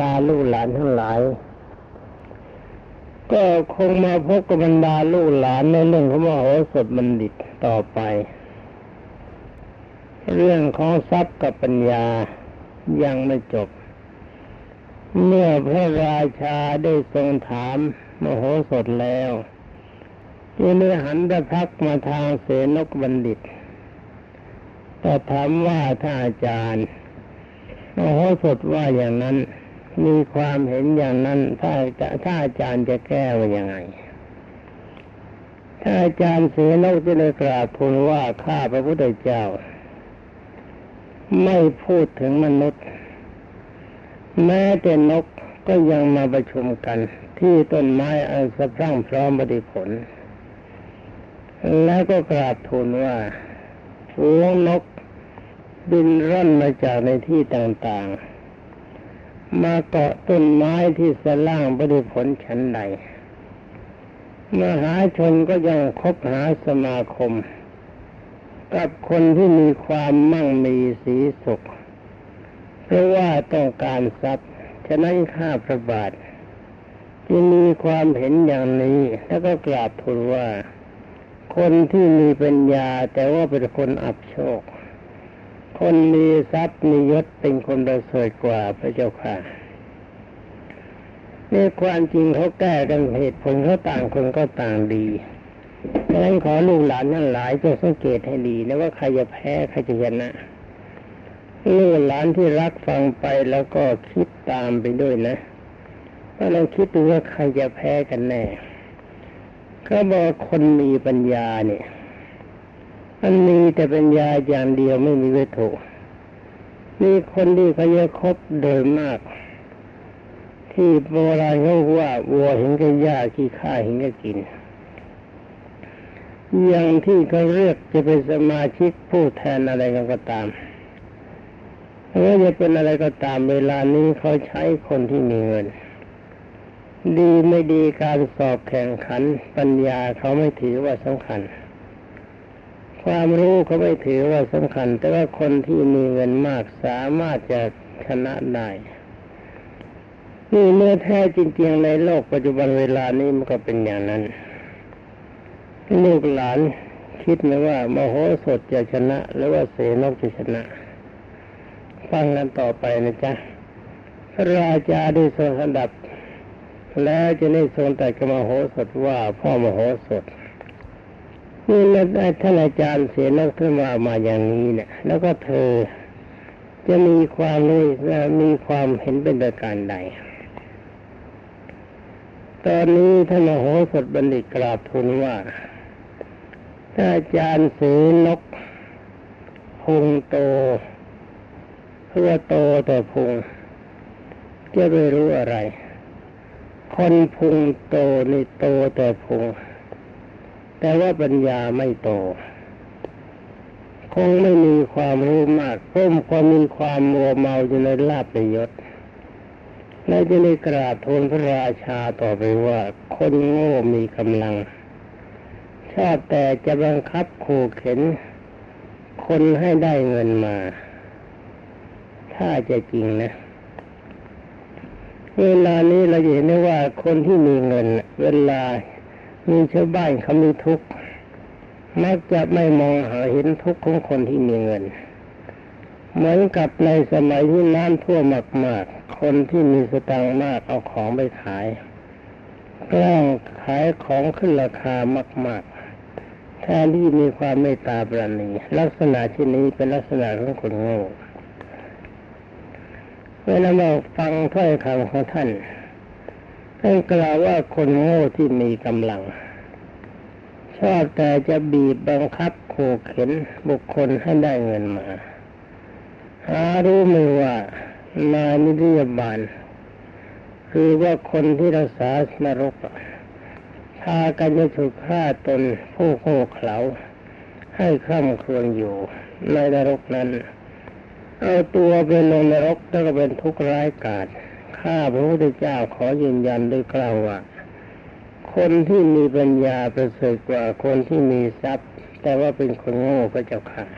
ดาลูกหลานทั้งหลาย ก็คงมาพบกับบรรดาลูกหลานในเรื่องของมโหสถบัณฑิตต่อไป เรื่องของทรัพย์กับปัญญายังไม่จบ เมื่อพระราชาได้ทรงถามมโหสถแล้วจึงได้หันพระพักมาทางเสนกบัณฑิตแต่ถามว่าถ้านอาจารย์มโหสถว่าอย่างนั้น มีความเห็นอย่างนั้น ถ้าถ้าอาจารย์จะแก้ว่ายังไง ถ้าอาจารย์เสนกจะได้กราบทูลว่าข้าพระพุทธเจ้า ไม่พูดถึงมนุษย์ แม้แต่นกก็ยังมาประชุมกัน ที่ต้นไม้อันสะพรั่งพร้อมบริผล แล้วก็กราบทูลว่าฝูงนกบินร่อนมาจากในที่ต่างๆ มาเกาะต้นไม้ที่สล่างบริผลชั้นใดมหาชนก็ยังคบหาสมาคม กับคนที่มีความมั่งมีสีสุข เพราะว่าต้องการทรัพย์ฉะนั้นข้าพระบาทจึงมีความเห็นอย่างนี้แล้วก็กราบทูลว่า คนที่มีปัญญาแต่ว่าเป็นคนอับโชค คนมีทรัพย์มียศเป็นคนประเสริฐกว่าพระเจ้าค่ะนี่ความจริงเขาแก้กันเหตุผลเขาต่างคนก็ต่างดีดังนั้นขอลูกหลานทั้งหลายจงสังเกตให้ดีนะว่าใครจะแพ้ใครจะชนะลูกหลานที่รักฟังไปแล้วก็คิดตามไปด้วยนะว่าเราคิดดูว่าใครจะแพ้กันแน่ ก็บอกคนมีปัญญาเนี่ย มันมีแต่ปัญญาอย่างเดียวไม่มีวัตถุนี่คนที่เขาจะคบโดยมาก ที่โบราณเขาว่าวัวเห็นกันยาขี้ข้าเห็นกันกิน อย่างที่เขาเรียกจะเป็นสมาชิกผู้แทนอะไรกันก็ตามหรือจะเป็นอะไรก็ตามเวลานี้เขาใช้คนที่มีเงิน ดีไม่ดีการสอบแข่งขันปัญญาเขาไม่ถือว่าสำคัญ ความรู้เขาไม่ถือว่าสำคัญ แต่ว่าคนที่มีเงินมากสามารถจะชนะได้นี่เมื่อแท้จริงๆในโลกปัจจุบันเวลานี้มันก็เป็นอย่างนั้นลูกหลานคิดไหมว่ามโหสถจะชนะ หรือว่าเสนกจะชนะ ฟังกันต่อไปนะจ๊ะพระราชาได้ทรงสดับ แล้วจะได้ทรงแต่กับมโหสถว่าพ่อมโหสถ นี่ท่านอาจารย์เสียนักท่านว่ามาอย่างนี้เนี่ย แล้วก็เธอจะมีความรู้มีความเห็นเป็นประการใด ตอนนี้ท่านมโหสถบัณฑิตกราบทูลว่าถ้าอาจารย์เสีนกพุงโตเพื่อโตแต่พุงจะไม่รู้อะไร คนพุงโตนี่โตแต่พุง แต่ว่าปัญญาไม่โต คงไม่มีความรู้มากเพิ่มความมีความมัวเมาอยู่ในลาบในยศและจะได้กราบทูลพระราชาต่อไปว่า คนโง่มีกำลัง ชอบแต่จะบังคับขู่เข็น คนให้ได้เงินมา ถ้าจะจริงนะเวลานี้เราเห็นได้ว่าคนที่มีเงิน เวลา มีชาวบ้านเขามีทุกข์มักจะไม่มองหาเห็นทุกข์ของคนที่มีเงิน เหมือนกับในสมัยที่น้ำท่วมมากๆ คนที่มีสตังค์มากเอาของไปขายแกล้งขายของขึ้นราคามาก ๆ แทนที่มีความเมตตาปราณีลักษณะที่นี้เป็นลักษณะของคนโง่เวลาเราฟังถ้อยคำของท่าน ท่านกล่าวว่าคนโง่ที่มีกำลัง ชอบแต่จะบีบบังคับขู่เข็นบุคคลให้ได้เงินมา หารู้ไหมว่านายนิรยบาล คือว่าคนที่รักษานรกพากันจะถูกฆ่าตนผู้โง่เขลาให้คร่ำครวญอยู่ในนรกนั้น เอาตัวไปลงนรกแล้วก็เป็นทุกข์ร้ายกาจ ข้าพระพุทธเจ้าขอยืนยันด้วยกล่าวว่าคนที่มีปัญญาประเสริฐกว่าคนที่มีทรัพย์ แต่ว่าเป็นคนโง่ก็จะขาด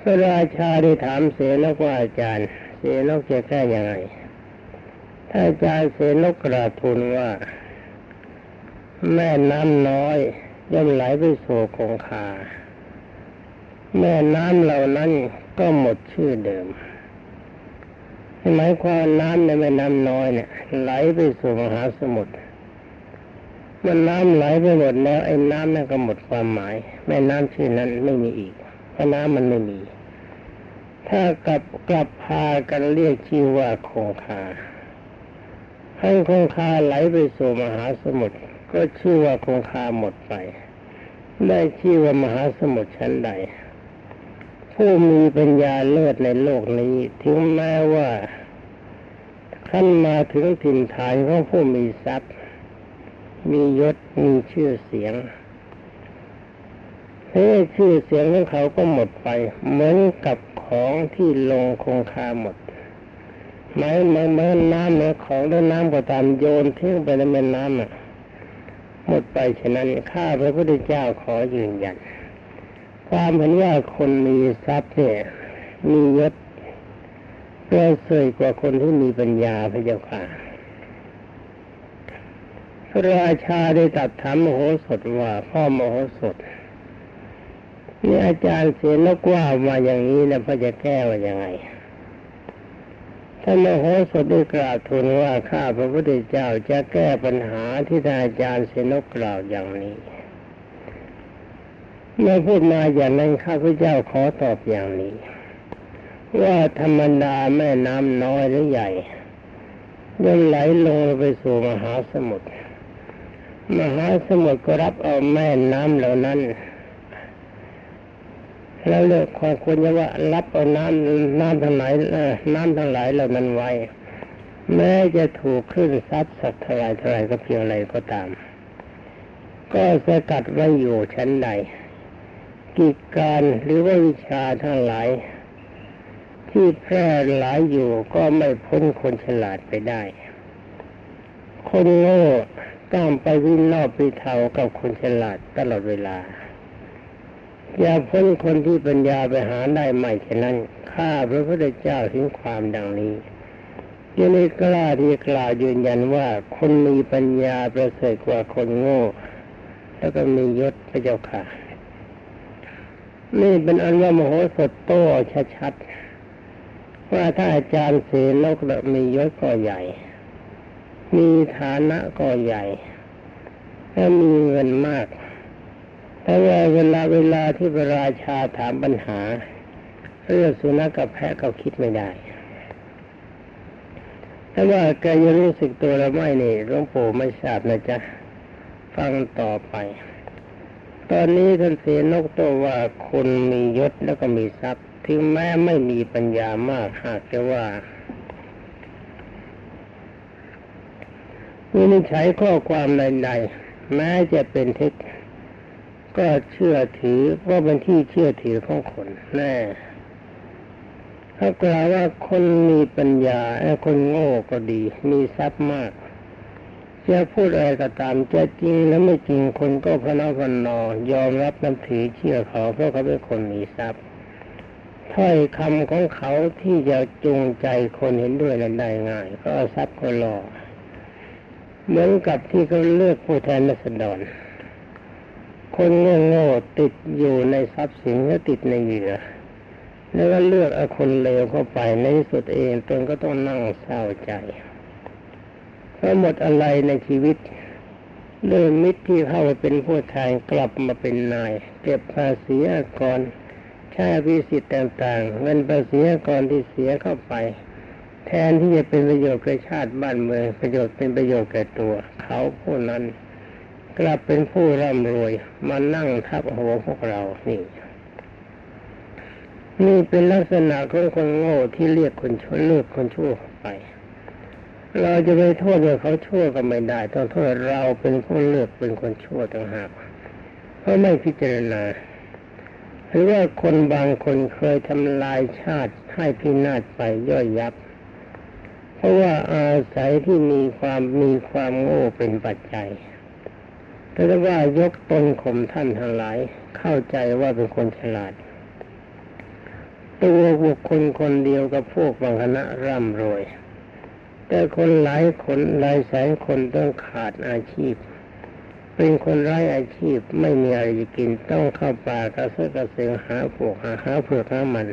พระราชาได้ถามเสนกว่าอาจารย์ เสนกจะแก้ยังไงถ้าอาจารย์เสนกกราบทูลว่า แม่น้ำน้อยย่อมไหลไปสู่คงคา แม่น้ำเหล่านั้นก็หมดชื่อเดิม หมายความน้ำในแม่น้ำน้อยเนี่ย ไหลไปสู่มหาสมุทรมันน้ำไหลไปหมดแล้วไอ้น้ำนั่นก็หมดความหมาย แม่น้ำชื่อนั้นไม่มีอีกเพราะน้ำมันไม่มี ถ้ากลับกลับพากันเรียกชื่อว่าคงคาให้คงคาไหลไปสู่มหาสมุทรก็ชื่อว่าคงคาหมดไป ได้ชื่อว่ามหาสมุทรชั้นใด ผู้มีปัญญาเลิศในโลกนี้ ถึงแม้ว่าขั้นมาถึงถิ่นฐานของผู้มีทรัพย์ มียศมีชื่อเสียงเฮ้ชื่อเสียงของเขาก็หมดไป เหมือนกับของที่ลงคงคาหมดไม้เมื่อเมื่อน้ำเมื่อของแล้วน้ำก็ตามโยนทิ้งไปในแม่น้ำอะหมดไปฉะนั้นข้าพระพุทธเจ้าขอยืนยัน ความเห็นว่าคนมีทรัพย์เนี่ยมียศประเสริฐกว่าคนที่มีปัญญาพระเจ้าค่ะพระราชาได้ตัดถามมโหสถว่าพ่อมโหสถนี่อาจารย์เสียนกว่ามาอย่างนี้แล้วพระจะแก้ว่ายังไงท่านมโหสถได้กราบทูลว่าข้าพระพุทธเจ้าจะแก้ปัญหาที่ท่านอาจารย์เสนกกล่าวอย่างนี้ เมื่อพูดมาอย่างนั้นข้าพระเจ้าขอตอบอย่างนี้ ว่าธรรมดาแม่น้ำน้อยหรือใหญ่ย่อมไหลลงไปสู่มหาสมุทรมหาสมุทรก็รับเอาแม่น้ำเหล่านั้น แล้วเลือกความควรจะว่ารับเอาน้ำน้ำทั้งหลายน้ำทั้งหลายเหล่านั้นไว้ แม้จะถูกขึ้นซัดสักเท่าไรเท่าไรก็เพียงไรก็ตาม ก็สกัดไว้อยู่ชั้นใด กิจการหรือว่าวิชาทั้งหลาย ที่แพร่หลายอยู่ก็ไม่พ้นคนฉลาดไปได้ คนโง่ต้องไปวิ่งนอกไปเทากับคนฉลาดตลอดเวลา อย่าพ้นคนที่ปัญญาไปหาได้ใหม่ฉะนั้น ข้าพระพุทธเจ้าถึงความดังนี้ยังไม่กล้าที่กล่าวยืนยันว่าคนมีปัญญาประเสริฐกว่าคนโง่ แล้วก็มียศพระเจ้าค่ะ นี่เป็นอันว่ามโหสถโต้ชัดๆว่าถ้าอาจารย์เสนกมียศก็ใหญ่ มีฐานะก็ใหญ่และมีเงินมากแต่ว่าเวลาเวลาที่พระราชาถามปัญหา เรื่องสุนัขกับแพะเขาคิดไม่ได้แต่ว่าแกยังรู้สึกตัวแล้วไม่นี่หลวงปู่ไม่ทราบนะจ๊ะ ฟังต่อไป ตอนนี้ท่านเสนกตัวว่าคนมียศแล้วก็มีทรัพย์ ถึงแม้ไม่มีปัญญามากหากจะว่าวินิจฉัยข้อความใดๆแม้จะเป็นเท็จก็เชื่อถือว่าเป็นที่เชื่อถือของคนแน่ถ้ากล่าวว่าคนมีปัญญาไอ้คนโง่ก็ดี มีทรัพย์มาก จะพูดอะไรก็ตามจะจริงแล้วไม่จริงคนก็พนักพนอยอมรับนับถือเชื่อเขาเพราะเขาเป็นคนมีทรัพย์ถ้อยคำของเขาที่จะจูงใจคนเห็นด้วยนั้นได้ง่าย ก็ทรัพย์ก็รอเหมือนกับที่เขาเลือกผู้แทนรัษฎรคนโง่ๆติดอยู่ในทรัพย์สินและติดในเหยื่อแล้วก็เลือกเอาคนเลวเข้าไปในสุดเองตนก็ต้องนั่งเศร้าใจ เพราะหมดอะไรในชีวิตเรื่องมิตรที่เข้าไปเป็นผู้แทนกลับมาเป็นนาย เก็บภาษีก่อนใช้พิสิทธ์ต่างๆเงินภาษีก่อนที่เสียเข้าไป แทนที่จะเป็นประโยชน์แก่ชาติบ้านเมืองประโยชน์เป็นประโยชน์แก่ตัว เขาผู้นั้น กลับเป็นผู้ร่ำรวยมานั่งทับหัวพวกเรานี่นี่เป็นลักษณะของคนโง่ที่เรียกคนชั่วเลือกคนชั่วไป เราจะไปโทษว่าเขาชั่วก็ไม่ได้ ต้องโทษเราเป็นผู้เลือกเป็นคนชั่วต่างหากเพราะไม่พิจารณาหรือว่าคนบางคนเคยทำลายชาติให้พินาศไปย่อยยับ เพราะว่าอาศัยที่มีความมีความโง่เป็นปัจจัยแต่ว่ายกตนข่มท่านทั้งหลาย เข้าใจว่าเป็นคนฉลาด ตัวบุคคลคนเดียวกับพวกบางคณะร่ำรวย แต่คนหลายคนหลายแสนคนต้องขาดอาชีพ เป็นคนไร้อาชีพไม่มีอะไรจะกินต้องเข้าป่ากระเซาะกระเสือหาพวกหาหาเผือกหามัน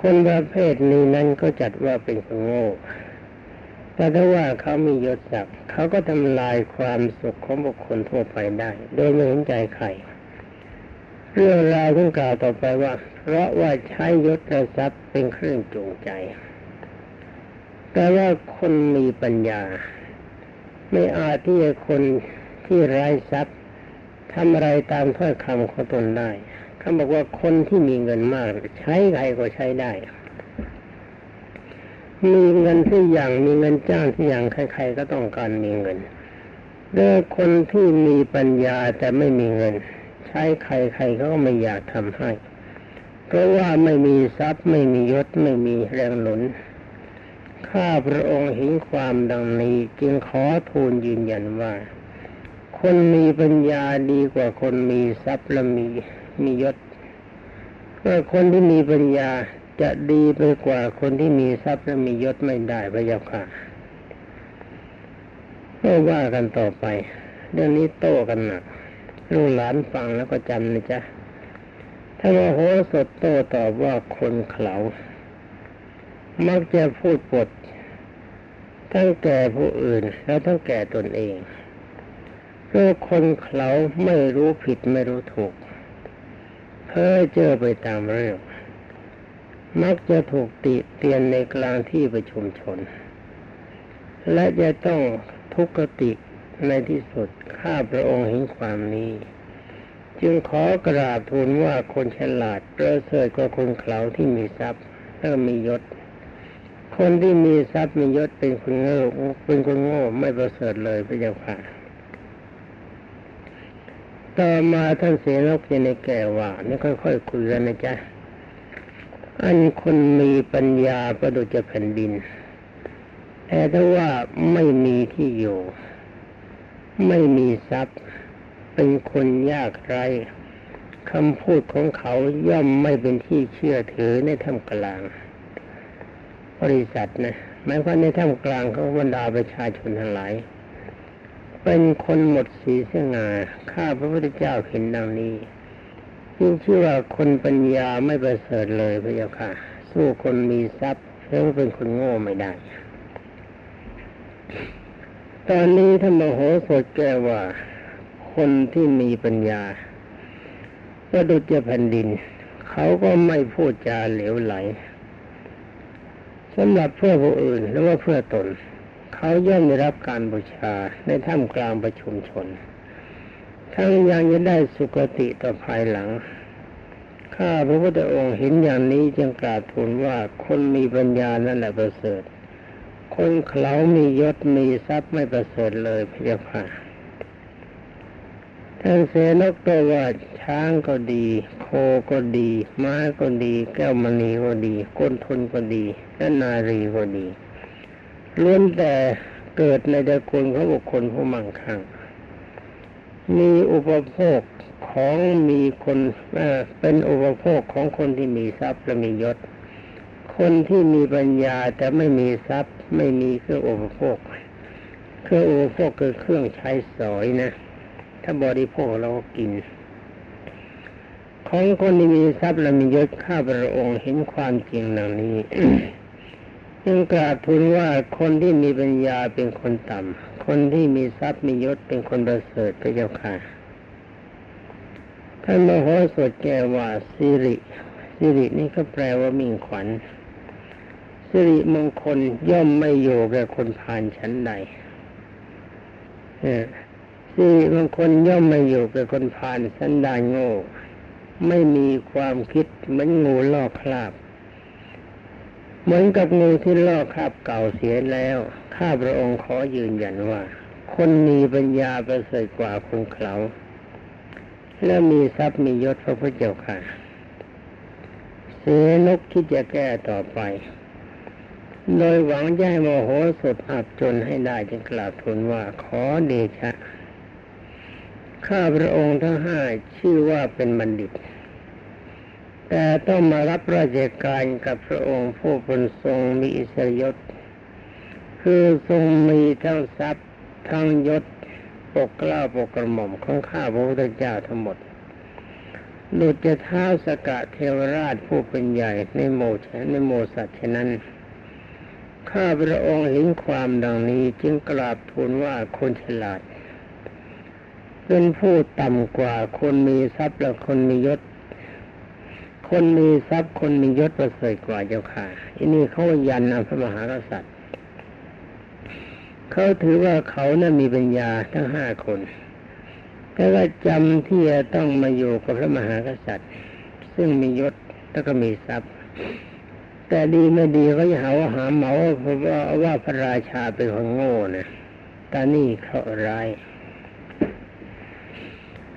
คนประเภทนี้นั้นก็จัดว่าเป็นคนโง่แต่ถ้าว่าเขามียศศักดิ์เขาก็ทำลายความสุขของบุคคลทั่วไปได้ โดยไม่เห็นใจใครเรื่องราวที่กล่าวต่อไปว่า เพราะว่าใช้ยศและทรัพย์เป็นเครื่องจูงใจ แต่ว่าคนมีปัญญา ไม่อาจที่จะคนที่ไร้ทรัพย์ทำอะไรตามถ้อยคำของตนได้เขาบอกว่าคนที่มีเงินมาก ใช้ใครก็ใช้ได้ มีเงินที่อย่างมีเงินจ้างที่อย่างใคร ๆ ก็ต้องการมีเงินเรื่องคนที่มีปัญญาแต่ไม่มีเงิน ใช้ใครๆก็ไม่อยากทำให้ เพราะว่าไม่มีทรัพย์ไม่มียศไม่มีแรงหนุน ข้าพระองค์เห็นความดังนี้จึงขอทูลยืนยันว่า คนมีปัญญาดีกว่าคนมีทรัพย์และมีมียศเพราะคนที่มีปัญญาจะดีไปกว่าคนที่มีทรัพย์และมียศไม่ได้พระเจ้าค่ะก็ว่ากันต่อไป เรื่องนี้โต้กันหนักลูกหลานฟังแล้วก็จำนะจ๊ะถ้าว่าโหสถโต้ตอบว่าคนเขา มักจะพูดปดทั้งแก่ผู้อื่น แล้วทั้งแก่ตนเองเพราะคนเขาไม่รู้ผิดไม่รู้ถูก เพ้อเจอไปตามเรื่อง มักจะถูกติเตียนในกลางที่ประชุมชน และจะต้องทุกขติในที่สุดข้าพระองค์เห็นความนี้ จึงขอกราบทูลว่าคนฉลาดประเสริฐกว่าคนเขาที่มีทรัพย์และมียศ คนที่มีทรัพย์มียศเป็นคนโง่เป็นคนโง่ไม่ประเสริฐเลยพระเจ้าค่ะ ต่อมาท่านเสนกในแก่ว่านี่ค่อยๆคุยกันนะจ๊ะ อันคนมีปัญญาประดุจแผ่นดิน แต่ถ้าว่าไม่มีที่อยู่ ไม่มีทรัพย์ เป็นคนยากไร้คำพูดของเขาย่อมไม่เป็นที่เชื่อถือในท่ามกลาง บริษัทนะหมายความในท่ามกลางของบรรดาประชาชนทั้งหลาย เป็นคนหมดสีสง่าข้าพระพุทธเจ้าเห็นดังนี้ยิ่งชื่อว่าคนปัญญาไม่ประเสริฐเลยพระเจ้าค่ะ สู้คนมีทรัพย์แล้วเป็นคนโง่ไม่ได้ ตอนนี้ท่านมโหสถแก้ว่าคนที่มีปัญญาประดุจแผ่นดิน เขาก็ไม่พูดจาเหลวไหล สำหรับเพื่อผู้อื่นหรือว่าเพื่อตน เขาย่อมได้รับการบูชาในท่ามกลางประชุมชน ทั้งยังจะได้สุคติต่อภายหลัง ข้าพระพุทธองค์เห็นอย่างนี้จึงกราบทูลว่าคนมีปัญญานั่นแหละประเสริฐ คนเขามียศมีทรัพย์ไม่ประเสริฐเลยพระเจ้าค่ะท่านเสนกตัวว่า ช้างก็ดี โคก็ดี ม้าก็ดี แก้วมณีก็ดี ก้นทนก็ดีและนารีก็ดีล้วนแต่เกิดในตระกูลของบุคคลผู้มั่งคั่ง มีอุปโภคของมีคนเป็นอุปโภคของคนที่มีทรัพย์และมียศ คนที่มีปัญญาแต่ไม่มีทรัพย์ ไม่มีเครื่องอุปโภค เครื่องอุปโภคคือเครื่องใช้สอยนะ ถ้าบริโภคเราก็กิน ของคนที่มีทรัพย์และมียศข้าพระองค์เห็นความจริงดังนี้จึงกราบทูลว่าคนที่มีปัญญาเป็นคนต่ำ คนที่มีทรัพย์มียศเป็นคนประเสริฐพระเจ้าค่ะท่านมโหสถแก้ว่าสิริสิรินี่ก็แปลว่ามิ่งขวัญสิริมงคลย่อมไม่อยู่แก่คนผ่านชั้นใดสิริมงคลย่อมไม่อยู่แก่คนผ่านชั้นใดโง่ ไม่มีความคิดเหมือนงูลอกคราบ เหมือนกับงูที่ลอกคราบเก่าเสียแล้ว ข้าพระองค์ขอยืนยันว่า คนมีปัญญาประเสริฐกว่าคนเขาและมีทรัพย์มียศพระพุทธเจ้าค่ะ เสือนกคิดจะแก้ต่อไป โดยหวังจะให้โมโหสดอับจนให้ได้จึงกล่าวทูลว่าขอเดชะ ข้าพระองค์ทั้งห้าชื่อว่าเป็นบัณฑิตแแต่ต้องมารับราชการกับพระองค์ผู้เป็นทรงมีอิสริยศ คือทรงมีทั้งทรัพย์ทั้งยศปกเกล้าปกกระหม่อมของข้าพระพุทธเจ้าทั้งหมดหลุดจะเท้าสกะเทวราชผู้เป็นใหญ่ในโมชในโมสัตว์ฉะนั้น ข้าพระองค์เห็นความดังนี้จึงกราบทูลว่าคนฉลาด เป็นผู้ต่ำกว่าคนมีทรัพย์และคนมียศ คนมีทรัพย์คนมียศประเสริฐกว่าเจ้าค่ะอันนี้เขายันพระมหากษัตริย์เขาถือว่าเขานะ่ะมีปัญญาทั้งห้าคนแต่ว่าจำที่จะต้องมาอยู่กับพระมหากษัตริย์ ซึ่งมียศแล้วก็มีทรัพย์ แต่ดีไม่ดีก็จะหาว่าหาเหมาเพราว่าว่าพระราชาเป็นคนโง่นะแต่นี่เขาร้าย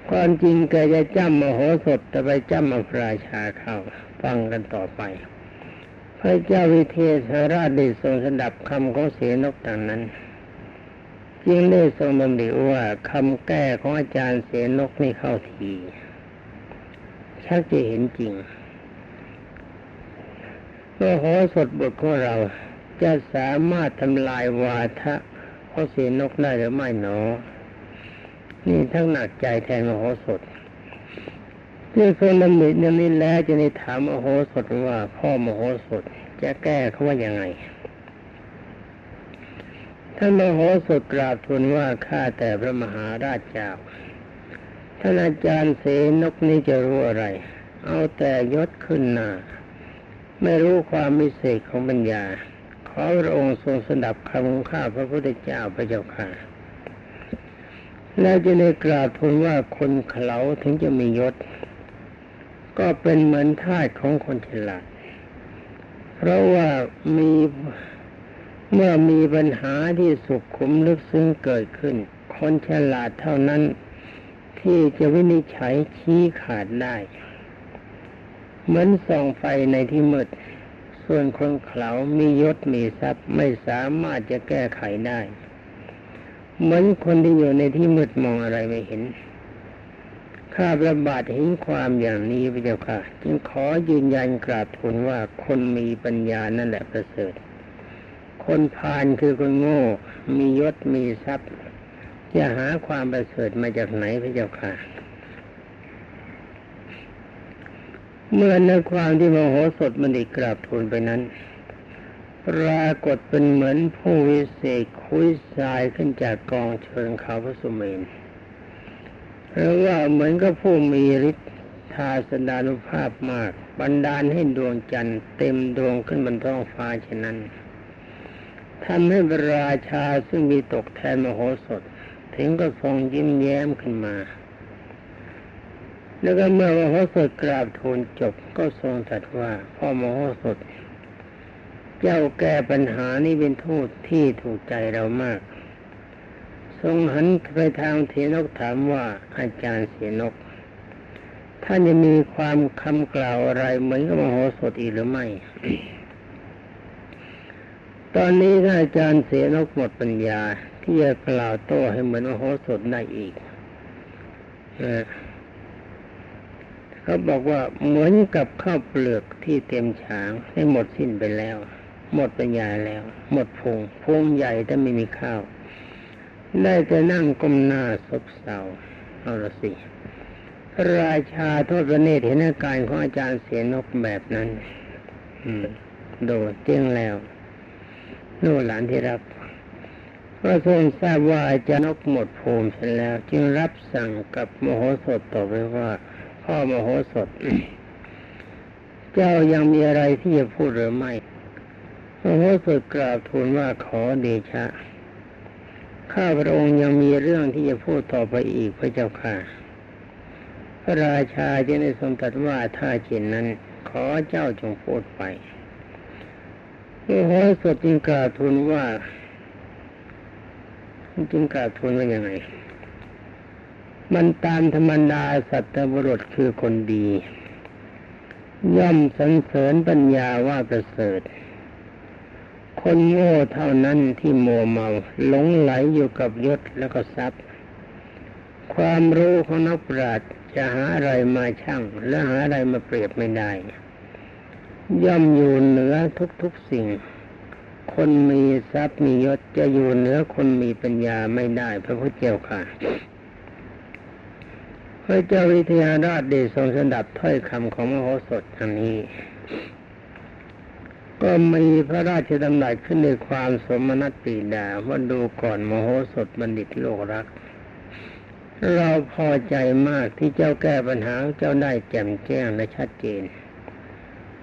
ความจริงแกจะจำมโหสถแต่ไปจำมาพระราชาเข้าฟังกันต่อไป พระเจ้าวิเทศราชได้ทรงสดับคำของเสนกดังนั้นจึงได้ทรงดำริว่าคำแก้ของอาจารย์เสนกนี่เข้าทีชักจะเห็นจริงว่าหอสดบทของเราจะสามารถทำลายวาทะของเสนกได้หรือไม่หนอ นี่ทั้งหนักใจแทนมโหสถที่ทรงดำริอย่างนี้แล้วจะได้ถามมโหสถว่าพ่อมโหสถจะแก้เขาว่ายังไงท่านมโหสถกราบทูลว่าข้าแต่พระมหาราชเจ้าท่านอาจารย์เสนกนี้จะรู้อะไร เอาแต่ยศขึ้นหน้าไม่รู้ความมิเศษของปัญญา ขอพระองค์ทรงสดับคำของข้าพระพุทธเจ้าพระเจ้าค่ะ แล้วจะได้กราบทูลว่าคนเขาถึงจะมียศ ก็เป็นเหมือนทาสของคนฉลาด เพราะว่ามีเมื่อมีปัญหาที่สุขขุมลึกซึ้งเกิดขึ้น คนฉลาดเท่านั้น ที่จะวินิจฉัยชี้ขาดได้ เหมือนส่องไฟในที่มืดส่วนคนเขามียศมีทรัพย์ไม่สามารถจะแก้ไขได้ เหมือนคนที่อยู่ในที่มืดมองอะไรไม่เห็น ข้าประบาทเห็นความอย่างนี้พระเจ้าค่ะ จึงขอยืนยันกราบทูลว่าคนมีปัญญานั่นแหละประเสริฐ คนพาลคือคนโง่ มียศมีทรัพย์ จะหาความประเสริฐมาจากไหนพระเจ้าค่ะเมื่อในความที่มโหสถมันได้กราบทูลไปนั้น ปรากฏเป็นเหมือนผู้วิเศษคุยทรายขึ้นจากกองเชิงเขาพระสุเมนหรือว่าเหมือนกับผู้มีฤทธิ์ทาสดานุภาพมาก บันดาลให้ดวงจันทร์เต็มดวงขึ้นบนท้องฟ้าเช่นนั้นทำให้พระราชาซึ่งมีตกแทนมโหสถ ถึงก็ทรงยิ้มแย้มขึ้นมา แล้วก็เมื่อมโหสถกราบทูลจบก็ทรงตรัสว่าพ่อมโหสถ เจ้าแก้ปัญหานี้เป็นโทูตที่ถูกใจเรามาก ทรงหันไปทางเทนกถามว่าอาจารย์เสียนก ท่านจะมีความคำกล่าวอะไรเหมือนกับมโหสถอีกหรือไม่ ตอนนี้ท่านอาจารย์เสียนกหมดปัญญา ที่จะกล่าวโต้ให้เหมือนโอโหสถได้อีกเขาบอกว่าเหมือนกับข้าวเปลือกที่เต็มฉางให้หมดสิ้นไปแล้ว หมดปัญญาแล้ว หมดพุงพุงใหญ่ถ้าไม่มีข้าว ได้แต่นั่งก้มหน้าซบเศร้าเอาละสิราชาโทษประเนตเห็นอาการของอาจารย์เสียนกแบบนั้น อืม โดดเจ้งแล้วนู่หลานที่รับพระทรงทราบว่าอาจารย์นกหมดภูมิเสร็จแล้ว จึงรับสั่งกับมโหสถต่อไปว่า พ่อมโหสถ เจ้ายังมีอะไรที่จะพูดหรือไม่ มโหสถกราบทูลว่าขอเดชะ ข้าพระองค์ยังมีเรื่องที่จะพูดต่อไปอีกพระเจ้าค่ะ พระราชาจึงได้ทรงตรัสว่าถ้าเช่นนั้น ขอเจ้าจงพูดไปโอ้โหสดจึงกล่าวทูลว่าจึงกล่าวทูลว่ายังไง มันตามธรรมดาสัตบุรุษคือคนดี ย่อมสรรเสริญปัญญาว่าประเสริฐ คนโง่เท่านั้นที่โมเมาหลงไหลอยู่กับยศแล้วก็ทรัพย์ ความรู้ของนักปราชญ์จะหาอะไรมาชั่งและหาอะไรมาเปรียบไม่ได้ ย่อมอยู่เหนือทุกๆสิ่ง คนมีทรัพย์มียศจะอยู่เหนือคนมีปัญญาไม่ได้ พระพุทธเจ้าค่ะพระเจ้าวิทยาราชเดชทรงสดับถ้อยคำของมโหสถอันนี้ ก็มีพระราชดำรัสขึ้นในความสมนัตปีดาว่าดูก่อนมโหสถบัณฑิตโลกรัก เราพอใจมากที่เจ้าแก้ปัญหาเจ้าได้แจ่มแจ้งและชัดเจน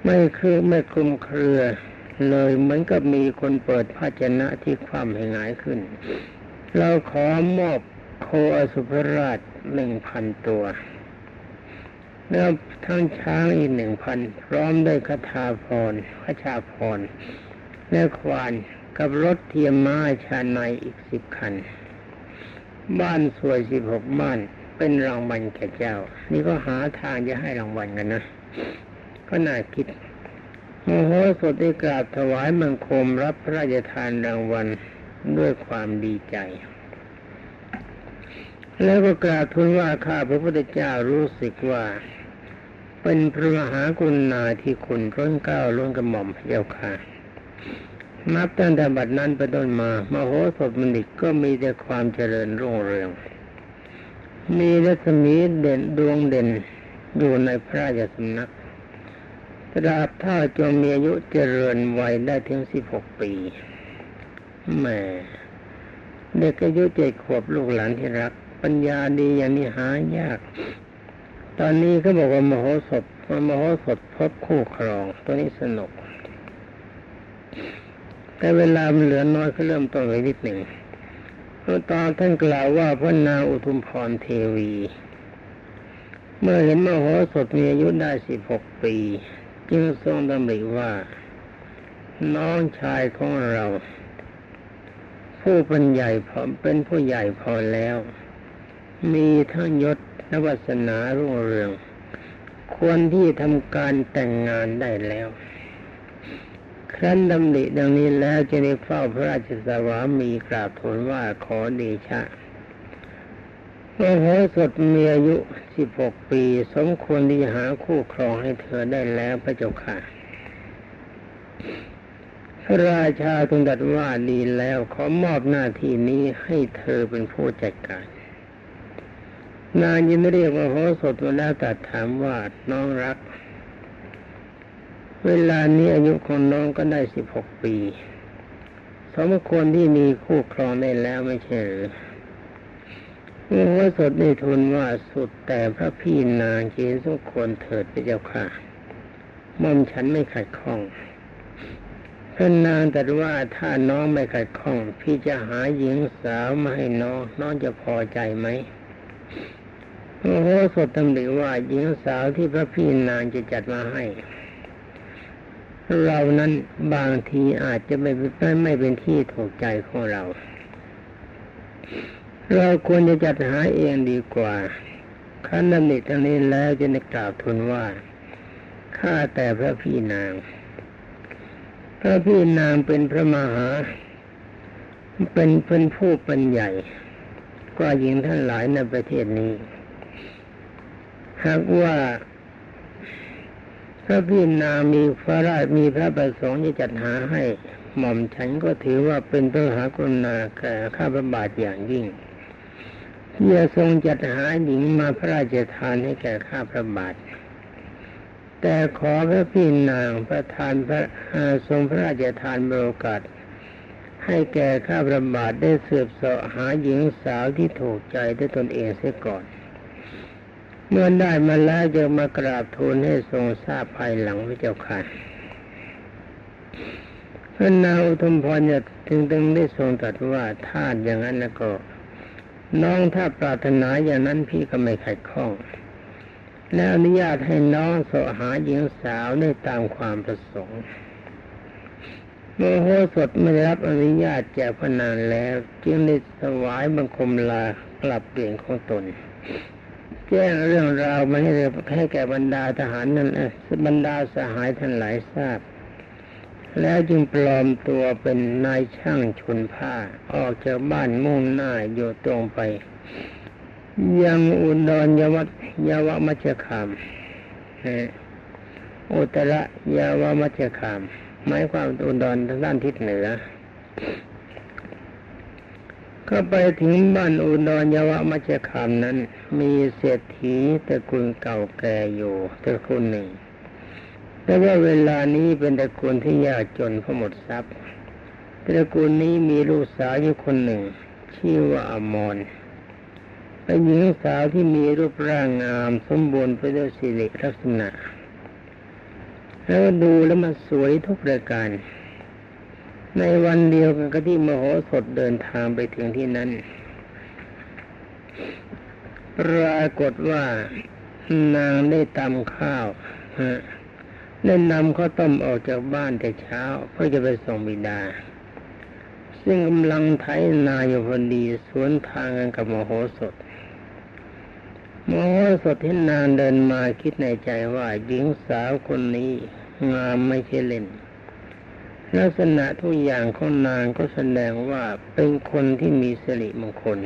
ไม่คือไม่คลุมเครือเลยเหมือนกับมีคนเปิดภาชนะที่ความให้หงายขึ้น เราขอมอบโคอสุภราชหนึ่งพันตัว แล้วทั้งช้างอีกหนึ่งพันพร้อมด้วยคาถาพรพระชาพรและควานกับรถเทียมม้าชาในอีกสิบคัน บ้านสวยสิบหกบ้านเป็นรางวัลแก่เจ้า นี่ก็หาทางจะให้รางวัลกันนะ ก็น่าคิดโมโหสดได้กราบถวายมังคมรับพระราชทานรางวัลด้วยความดีใจ แล้วก็กราบทูลว่าข้าพระพุทธเจ้ารู้สึกว่า เป็นพระมหากรุณาที่คุณร้นเก้าล้นกระหม่อมเจ้าค่ะนับตั้งแต่บัดนั้นเป็นต้นมามโหสถบัณฑิตก็มีแต่ความเจริญรุ่งเรือง มีรัศมีเด่นดวงเด่นอยู่ในพระราชสำนักตราบถ้าจงมีอายุเจริญวัยได้ถึงสิบหกปีแม่เด็กอายุเจ็ดขวบลูกหลานที่รัก ปัญญาดีอย่างนี้หายาก ตอนนี้เขาบอกว่ามโหสถมโหสถพบคู่ครอง ตัวนี้สนุก แต่เวลามันเหลือน้อยก็เริ่มต้นไปนิดหนึ่งเพราะตอนท่านกล่าวว่าพระนางอุทุมพรเทวี เมื่อเห็นมโหสถมีอายุได้สิบหกปี จึงทรงดำริว่า น้องชายของเรา ผู้เป็นใหญ่พอเป็นผู้ใหญ่พอแล้ว มีทั้งยศ นวัสนารุ่งเรือง ควรที่ทำการแต่งงานได้แล้ว ครั้นดำริดังนี้แล้วจะได้เฝ้าพระราชสวามีกราบทูลว่าขอเดชะมโหสถมีอายุสิบหกปี สมควรที่จะหาคู่ครองให้เธอได้แล้วพระเจ้าค่ะพระราชาทูลตรัสว่าดีแล้วขอมอบหน้าที่นี้ให้เธอเป็นผู้จัดการ นางยินเรียกว่าโหสถมาแล้วตรัสถามว่าน้องรัก เวลานี้อายุของน้องก็ได้สิบหกปีสมควรที่มีคู่ครองได้แล้วไม่ใช่หรือโมโหสถได้ทูลว่าสุดแต่พระพี่นางเจนสมควรเถิดพระเจ้าค่ะม่อมฉันไม่ขัดข้องพระนางแตรัสว่าถ้าน้องไม่ขัดข้อง พี่จะหาหญิงสาวมาให้น้องน้องจะพอใจไหม โมโหสถตำหนิว่าหญิงสาวที่พระพี่นางจะจัดมาให้ เรานั้นบางทีอาจจะไม่ไม่เป็นที่ถูกใจของเรา เราควรจะจัดหาเองดีกว่าขั้นดำนิตรงนี้แล้วจะได้กล่าวทูลว่าข้าแต่พระพี่นาง พระพี่นางเป็นพระมหา เป็นเป็นผู้เป็นใหญ่ กว่าหญิงท่านหลายในประเทศนี้ หากว่าพระพี่นามีพระราชมีพระประสงค์จะจัดหาให้หม่อมฉันก็ถือว่าเป็นพระหากรุณาแก่ข้าพระบาทอย่างยิ่งที่จะทรงจัดหาหญิงมาพระราชทานให้แก่ข้าพระบาท แต่ขอพระพี่นางประทานพระทรงพระราชทานโอกาสให้แก่ข้าพระบาทได้เสืบเสาะหาหญิงสาวที่ถูกใจด้วยตนเองเสียก่อน เมื่อได้มาแล้วจะมากราบทูลให้ทรงทราบภายหลังพระเจ้าค่ะพระนางอุทุมพรจะถึงตึงได้ทรงตรัสว่าถ้าอย่างนั้นแล้วก็ น้องถ้าปรารถนาอย่างนั้นพี่ก็ไม่ขัดข้อง และอนุญาตให้น้องสหาหญิงสาวได้ตามความประสงค์โมโหสดไม่รับอนุญาตจากพระนางแล้ว จึงได้ถวายบังคมลากลับเปลี่ยนของตน แจ้งเรื่องราวมาให้ให้แก่บรรดาทหารนั้นบรรดาสหายท่านหลายทราบ แล้วจึงปลอมตัวเป็นนายช่างชุนผ้า ออกจากบ้านมุ่งหน้าอยู่ตรงไป ยังอุดรยวัตยาวมัจจคามอุตระยาวมัจจคามหมายความอุดรทางด้านทิศเหนือ ก็ไปถึงบ้านอุดรยาวมัจจคามนั้น มีเศรษฐีตระกูลเก่าแก่อยู่ตระกูลหนึ่ง แต่ว่าเวลานี้เป็นตระกูลที่ยากจนเพราะหมดทรัพย์ ตระกูลนี้มีลูกสาวอยู่คนหนึ่ง ชื่อว่าอมรเป็นหญิงสาวที่มีรูปร่างงามสมบูรณ์ไปด้วยสิริลักษณะ แล้วดูแล้วมันสวยทุกประการ ในวันเดียวกันก็ที่มโหสถเดินทางไปถึงที่นั้นปรากฏว่านางได้ตำข้าวได้นำข้าวต้มออกจากบ้านแต่เช้า เพื่อจะไปส่งบิดา ซึ่งกำลังไถนาอยู่พอดีสวนทางกันกับมโหสถมโหสถเห็นนางเดินมาคิดในใจว่าหญิงสาวคนนี้งามไม่ใช่เล่น ลักษณะทุกอย่างของนางก็แสดงว่าเป็นคนที่มีสิริมงคล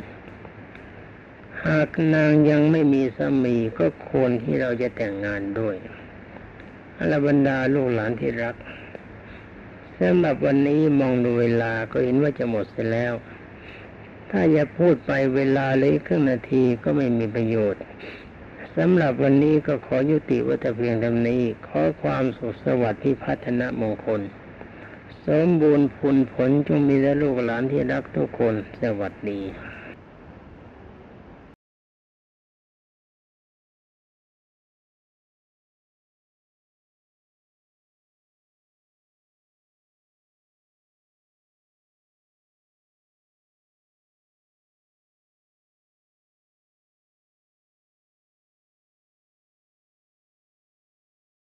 หากนางยังไม่มีสามีก็ควรที่เราจะแต่งงานด้วยอรบรรดาลูกหลานที่รักสำหรับวันนี้มองดูเวลาก็เห็นว่าจะหมดเสียแล้ว ถ้าอย่าพูดไปเวลาเลยครึ่งนาทีก็ไม่มีประโยชน์สำหรับวันนี้ก็ขอยุติวัตเพียงเท่านี้ ขอความสุขสวัสดิ์ที่พัฒนามงคล สมบูรณ์ผลผลจงมีแด่ลูกหลานที่รักทุกคน สวัสดี